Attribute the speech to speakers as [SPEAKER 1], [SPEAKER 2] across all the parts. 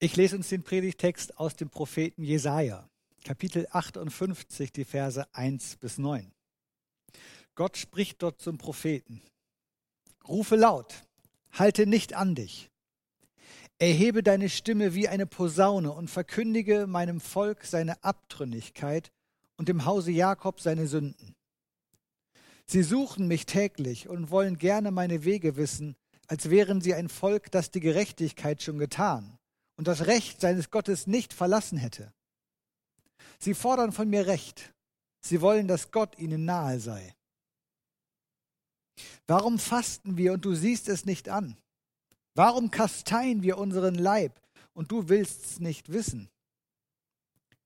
[SPEAKER 1] Ich lese uns den Predigtext aus dem Propheten Jesaja, Kapitel 58, die Verse 1 bis 9. Gott spricht dort zum Propheten. Rufe laut, halte nicht an dich. Erhebe deine Stimme wie eine Posaune und verkündige meinem Volk seine Abtrünnigkeit und dem Hause Jakob seine Sünden. Sie suchen mich täglich und wollen gerne meine Wege wissen, als wären sie ein Volk, das die Gerechtigkeit schon getan und das Recht seines Gottes nicht verlassen hätte. Sie fordern von mir Recht. Sie wollen, dass Gott ihnen nahe sei. Warum fasten wir und du siehst es nicht an? Warum kasteien wir unseren Leib und du willst's nicht wissen?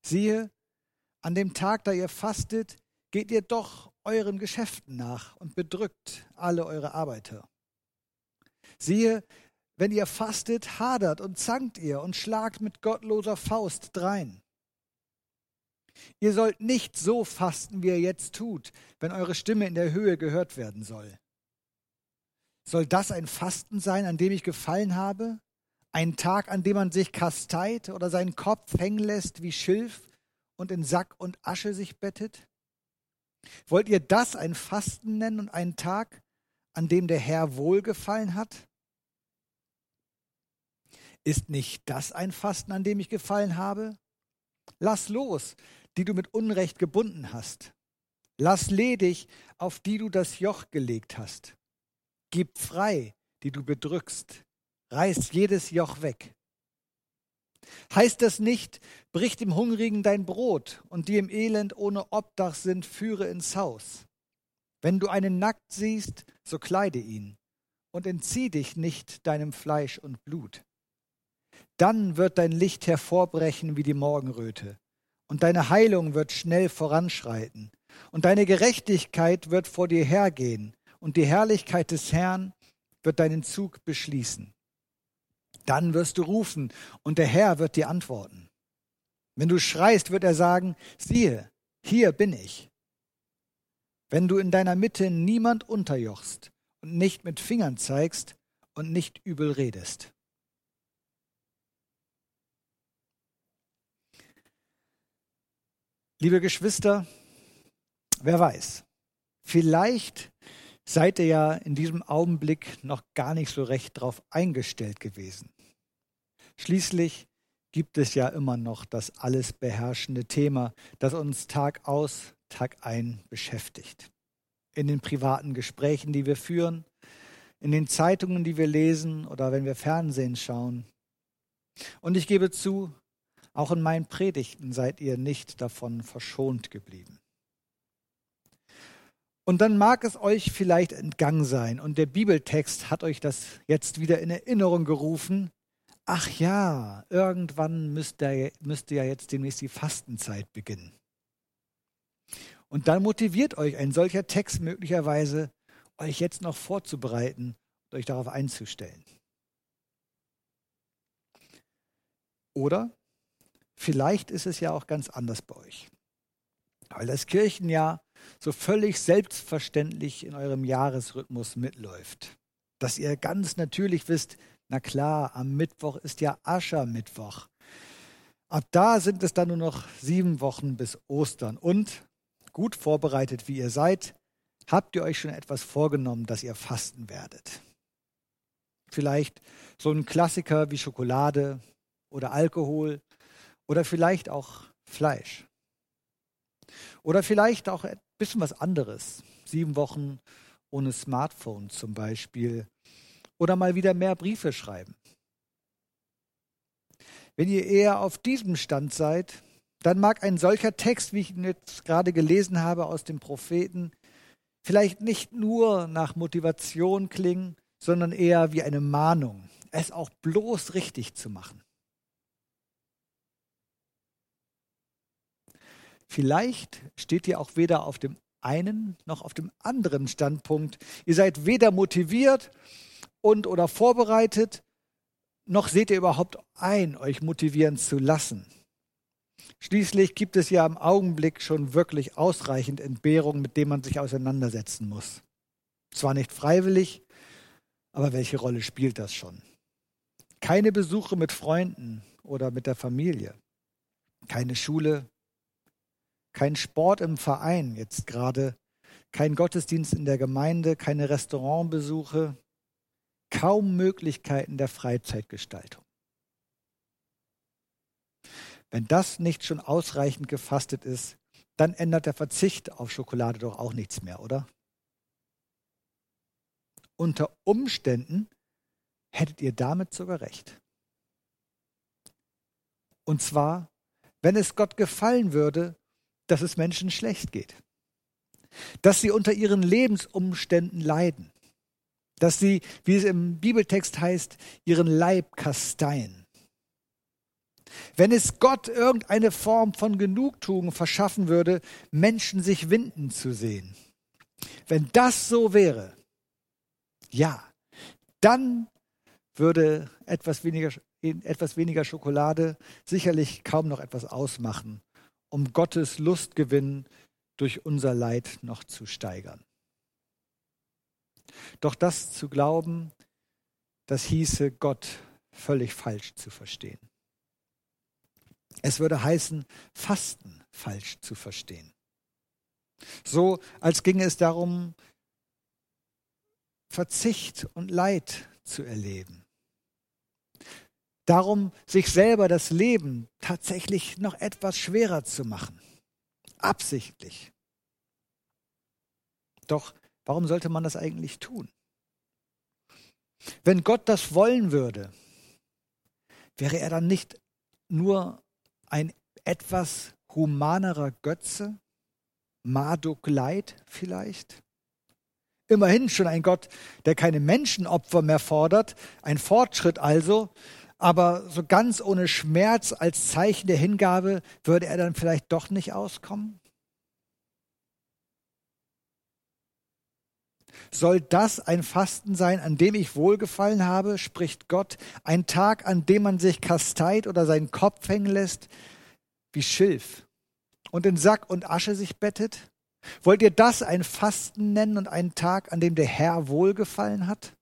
[SPEAKER 1] Siehe, an dem Tag, da ihr fastet, geht ihr doch euren Geschäften nach und bedrückt alle eure Arbeiter. Siehe, wenn ihr fastet, hadert und zankt ihr und schlagt mit gottloser Faust drein. Ihr sollt nicht so fasten, wie ihr jetzt tut, wenn eure Stimme in der Höhe gehört werden soll. Soll das ein Fasten sein, an dem ich gefallen habe? Ein Tag, an dem man sich kasteit oder seinen Kopf hängen lässt wie Schilf und in Sack und Asche sich bettet? Wollt ihr das ein Fasten nennen und einen Tag, an dem der Herr wohlgefallen hat? Ist nicht das ein Fasten, an dem ich gefallen habe? Lass los, die du mit Unrecht gebunden hast. Lass ledig, auf die du das Joch gelegt hast. Gib frei, die du bedrückst. Reiß jedes Joch weg. Heißt das nicht, brich dem Hungrigen dein Brot und die im Elend ohne Obdach sind, führe ins Haus. Wenn du einen nackt siehst, so kleide ihn und entzieh dich nicht deinem Fleisch und Blut. Dann wird dein Licht hervorbrechen wie die Morgenröte, und deine Heilung wird schnell voranschreiten, und deine Gerechtigkeit wird vor dir hergehen, und die Herrlichkeit des Herrn wird deinen Zug beschließen. Dann wirst du rufen, und der Herr wird dir antworten. Wenn du schreist, wird er sagen, siehe, hier bin ich. Wenn du in deiner Mitte niemand unterjochst und nicht mit Fingern zeigst und nicht übel redest. Liebe Geschwister, wer weiß, vielleicht seid ihr ja in diesem Augenblick noch gar nicht so recht darauf eingestellt gewesen. Schließlich gibt es ja immer noch das alles beherrschende Thema, das uns Tag aus, Tag ein beschäftigt. In den privaten Gesprächen, die wir führen, in den Zeitungen, die wir lesen oder wenn wir Fernsehen schauen. Und ich gebe zu, auch in meinen Predigten seid ihr nicht davon verschont geblieben. Und dann mag es euch vielleicht entgangen sein und der Bibeltext hat euch das jetzt wieder in Erinnerung gerufen. Ach ja, irgendwann müsste, müsste ja jetzt demnächst die Fastenzeit beginnen. Und dann motiviert euch ein solcher Text möglicherweise, euch jetzt noch vorzubereiten und euch darauf einzustellen. Oder Vielleicht ist es ja auch ganz anders bei euch. Weil das Kirchenjahr so völlig selbstverständlich in eurem Jahresrhythmus mitläuft. Dass ihr ganz natürlich wisst, na klar, am Mittwoch ist ja Aschermittwoch. Ab da sind es dann nur noch sieben Wochen bis Ostern. Und gut vorbereitet wie ihr seid, habt ihr euch schon etwas vorgenommen, dass ihr fasten werdet. Vielleicht so ein Klassiker wie Schokolade oder Alkohol oder vielleicht auch Fleisch. Oder vielleicht auch ein bisschen was anderes. Sieben Wochen ohne Smartphone zum Beispiel. Oder mal wieder mehr Briefe schreiben. Wenn ihr eher auf diesem Stand seid, dann mag ein solcher Text, wie ich ihn jetzt gerade gelesen habe aus dem Propheten, vielleicht nicht nur nach Motivation klingen, sondern eher wie eine Mahnung, es auch bloß richtig zu machen. Vielleicht steht ihr auch weder auf dem einen noch auf dem anderen Standpunkt. Ihr seid weder motiviert und oder vorbereitet, noch seht ihr überhaupt ein, euch motivieren zu lassen. Schließlich gibt es ja im Augenblick schon wirklich ausreichend Entbehrungen, mit denen man sich auseinandersetzen muss. Zwar nicht freiwillig, aber welche Rolle spielt das schon? Keine Besuche mit Freunden, oder mit der Familie. Keine Schule, kein Sport im Verein jetzt gerade, kein Gottesdienst in der Gemeinde, keine Restaurantbesuche, kaum Möglichkeiten der Freizeitgestaltung. Wenn das nicht schon ausreichend gefastet ist, dann ändert der Verzicht auf Schokolade doch auch nichts mehr, oder? Unter Umständen hättet ihr damit sogar recht. Und zwar, wenn es Gott gefallen würde, dass es Menschen schlecht geht, dass sie unter ihren Lebensumständen leiden, dass sie, wie es im Bibeltext heißt, ihren Leib kasteien. Wenn es Gott irgendeine Form von Genugtuung verschaffen würde, Menschen sich winden zu sehen. Wenn das so wäre, ja, dann würde etwas weniger, etwas weniger Schokolade sicherlich kaum noch etwas ausmachen, um Gottes Lustgewinn durch unser Leid noch zu steigern. Doch das zu glauben, das hieße Gott völlig falsch zu verstehen. Es würde heißen, Fasten falsch zu verstehen. So als ginge es darum, Verzicht und Leid zu erleben. Darum, sich selber das Leben tatsächlich noch etwas schwerer zu machen. Absichtlich. Doch warum sollte man das eigentlich tun? Wenn Gott das wollen würde, wäre er dann nicht nur ein etwas humanerer Götze? Marduk Leid vielleicht? Immerhin schon ein Gott, der keine Menschenopfer mehr fordert, ein Fortschritt also, aber so ganz ohne Schmerz als Zeichen der Hingabe würde er dann vielleicht doch nicht auskommen? Soll das ein Fasten sein, an dem ich wohlgefallen habe, spricht Gott, ein Tag, an dem man sich kasteit oder seinen Kopf hängen lässt, wie Schilf, und in Sack und Asche sich bettet? Wollt ihr das ein Fasten nennen und einen Tag, an dem der Herr wohlgefallen hat?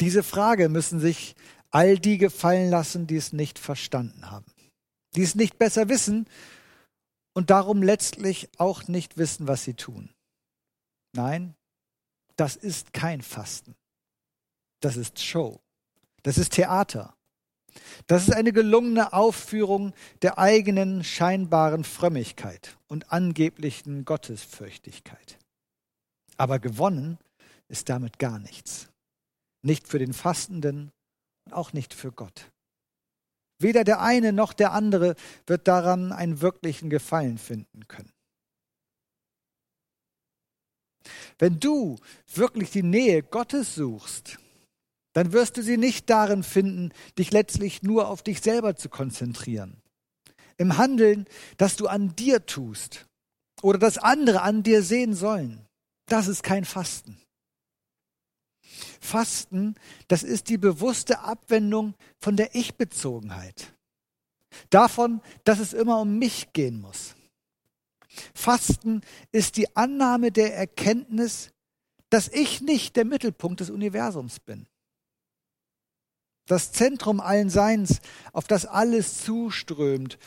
[SPEAKER 1] Diese Frage müssen sich all die gefallen lassen, die es nicht verstanden haben, die es nicht besser wissen und darum letztlich auch nicht wissen, was sie tun. Nein, das ist kein Fasten. Das ist Show. Das ist Theater. Das ist eine gelungene Aufführung der eigenen scheinbaren Frömmigkeit und angeblichen Gottesfürchtigkeit. Aber gewonnen ist damit gar nichts. Nicht für den Fastenden und auch nicht für Gott. Weder der eine noch der andere wird daran einen wirklichen Gefallen finden können. Wenn du wirklich die Nähe Gottes suchst, dann wirst du sie nicht darin finden, dich letztlich nur auf dich selber zu konzentrieren. Im Handeln, das du an dir tust oder das andere an dir sehen sollen. Das ist kein Fasten. Fasten, das ist die bewusste Abwendung von der Ich-Bezogenheit. Davon, dass es immer um mich gehen muss. Fasten ist die Annahme der Erkenntnis, dass ich nicht der Mittelpunkt des Universums bin. Das Zentrum allen Seins, auf das alles zuströmt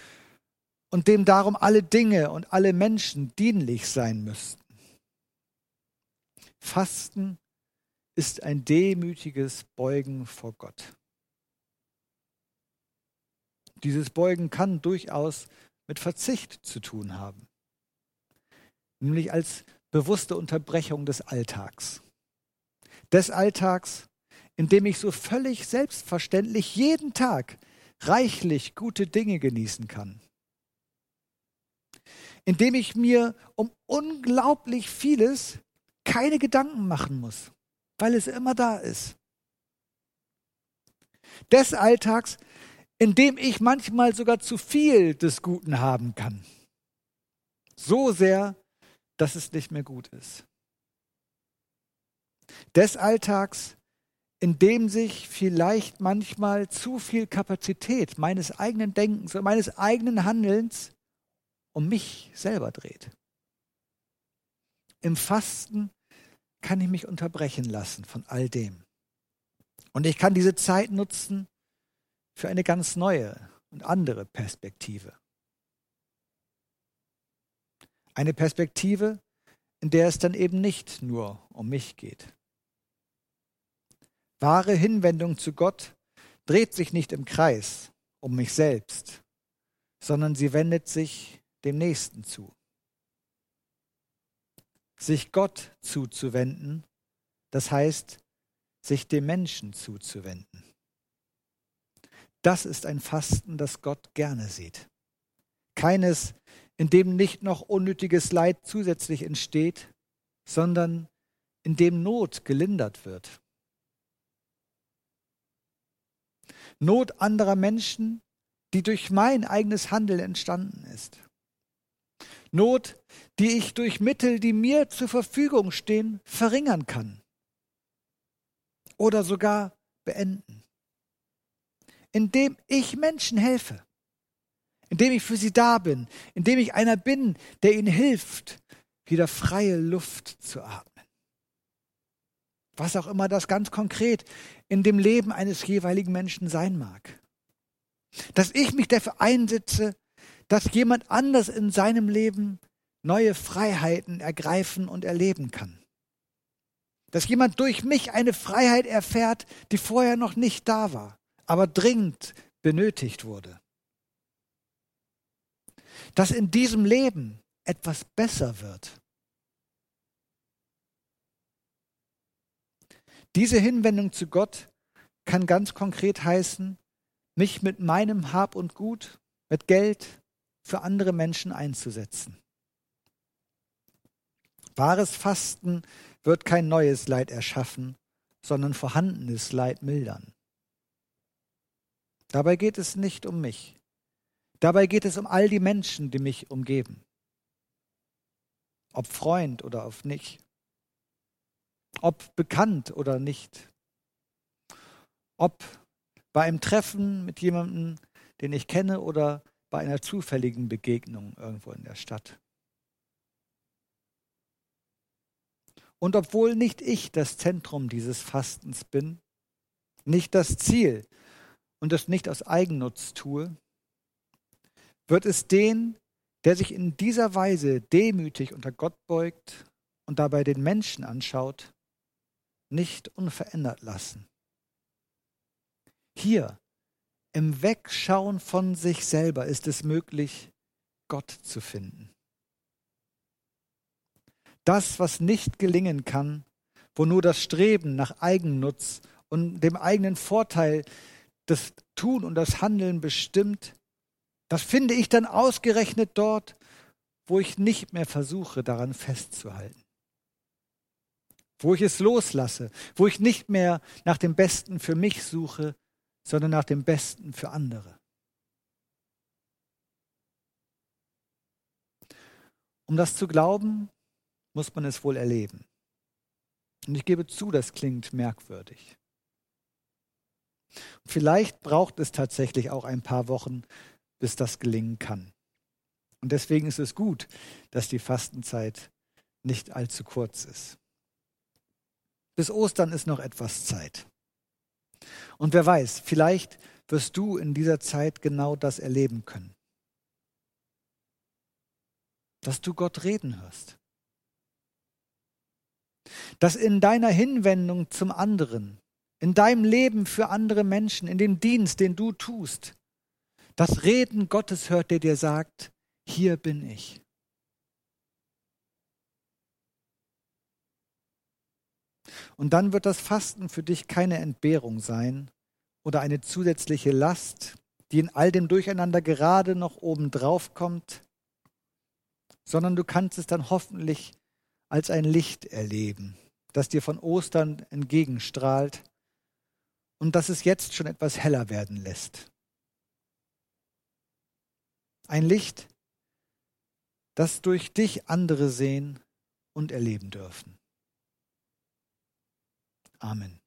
[SPEAKER 1] und dem darum alle Dinge und alle Menschen dienlich sein müssten. Fasten ist ein demütiges Beugen vor Gott. Dieses Beugen kann durchaus mit Verzicht zu tun haben nämlich als bewusste Unterbrechung des Alltags. Des Alltags, in dem ich so völlig selbstverständlich jeden Tag reichlich gute Dinge genießen kann. In dem ich mir um unglaublich vieles keine Gedanken machen muss, weil es immer da ist. Des Alltags, in dem ich manchmal sogar zu viel des Guten haben kann. So sehr, dass es nicht mehr gut ist. Des Alltags, in dem sich vielleicht manchmal zu viel Kapazität meines eigenen Denkens und meines eigenen Handelns um mich selber dreht. Im Fasten kann ich mich unterbrechen lassen von all dem. Und ich kann diese Zeit nutzen, für eine ganz neue und andere Perspektive. Eine Perspektive, in der es dann eben nicht nur um mich geht. Wahre Hinwendung zu Gott dreht sich nicht im Kreis um mich selbst, sondern sie wendet sich dem Nächsten zu. Sich Gott zuzuwenden, das heißt, sich dem Menschen zuzuwenden. Das ist ein Fasten, das Gott gerne sieht. Keines, in dem nicht noch unnötiges Leid zusätzlich entsteht, sondern in dem Not gelindert wird. Not anderer Menschen, die durch mein eigenes Handeln entstanden ist. Not, die ich durch Mittel, die mir zur Verfügung stehen, verringern kann oder sogar beenden. Indem ich Menschen helfe, indem ich für sie da bin, indem ich einer bin, der ihnen hilft, wieder freie Luft zu atmen. Was auch immer das ganz konkret in dem Leben eines jeweiligen Menschen sein mag. Dass ich mich dafür einsetze, dass jemand anders in seinem Leben neue Freiheiten ergreifen und erleben kann. Dass jemand durch mich eine Freiheit erfährt, die vorher noch nicht da war, aber dringend benötigt wurde. Dass in diesem Leben etwas besser wird. Diese Hinwendung zu Gott kann ganz konkret heißen, mich mit meinem Hab und Gut, mit Geld für andere Menschen einzusetzen. Wahres Fasten wird kein neues Leid erschaffen, sondern vorhandenes Leid mildern. Dabei geht es nicht um mich. Dabei geht es um all die Menschen, die mich umgeben. Ob Freund oder auf nicht. Ob bekannt oder nicht. Ob bei einem Treffen mit jemandem, den ich kenne, oder bei einer zufälligen Begegnung irgendwo in der Stadt. Und obwohl nicht ich das Zentrum dieses Fastens bin, nicht das Ziel und es nicht aus Eigennutz tue, wird es den, der sich in dieser Weise demütig unter Gott beugt und dabei den Menschen anschaut, nicht unverändert lassen. Hier, im Wegschauen von sich selber, ist es möglich, Gott zu finden. Das, was nicht gelingen kann, wo nur das Streben nach Eigennutz und dem eigenen Vorteil das Tun und das Handeln bestimmt, das finde ich dann ausgerechnet dort, wo ich nicht mehr versuche, daran festzuhalten wo ich es loslasse, wo ich nicht mehr nach dem Besten für mich suche, sondern nach dem Besten für andere. Um das zu glauben, muss man es wohl erleben. Und ich gebe zu, das klingt merkwürdig. Vielleicht braucht es tatsächlich auch ein paar Wochen, bis das gelingen kann. Und deswegen ist es gut, dass die Fastenzeit nicht allzu kurz ist. Bis Ostern ist noch etwas Zeit. Und wer weiß, vielleicht wirst du in dieser Zeit genau das erleben können. Dass du Gott reden hörst. Dass in deiner Hinwendung zum anderen, in deinem Leben für andere Menschen, in dem Dienst, den du tust, das Reden Gottes hört, der dir sagt, hier bin ich. Und dann wird das Fasten für dich keine Entbehrung sein oder eine zusätzliche Last, die in all dem Durcheinander gerade noch oben drauf kommt, sondern du kannst es dann hoffentlich als ein Licht erleben, das dir von Ostern entgegenstrahlt und das es jetzt schon etwas heller werden lässt. Ein Licht, das durch dich andere sehen und erleben dürfen. Amen.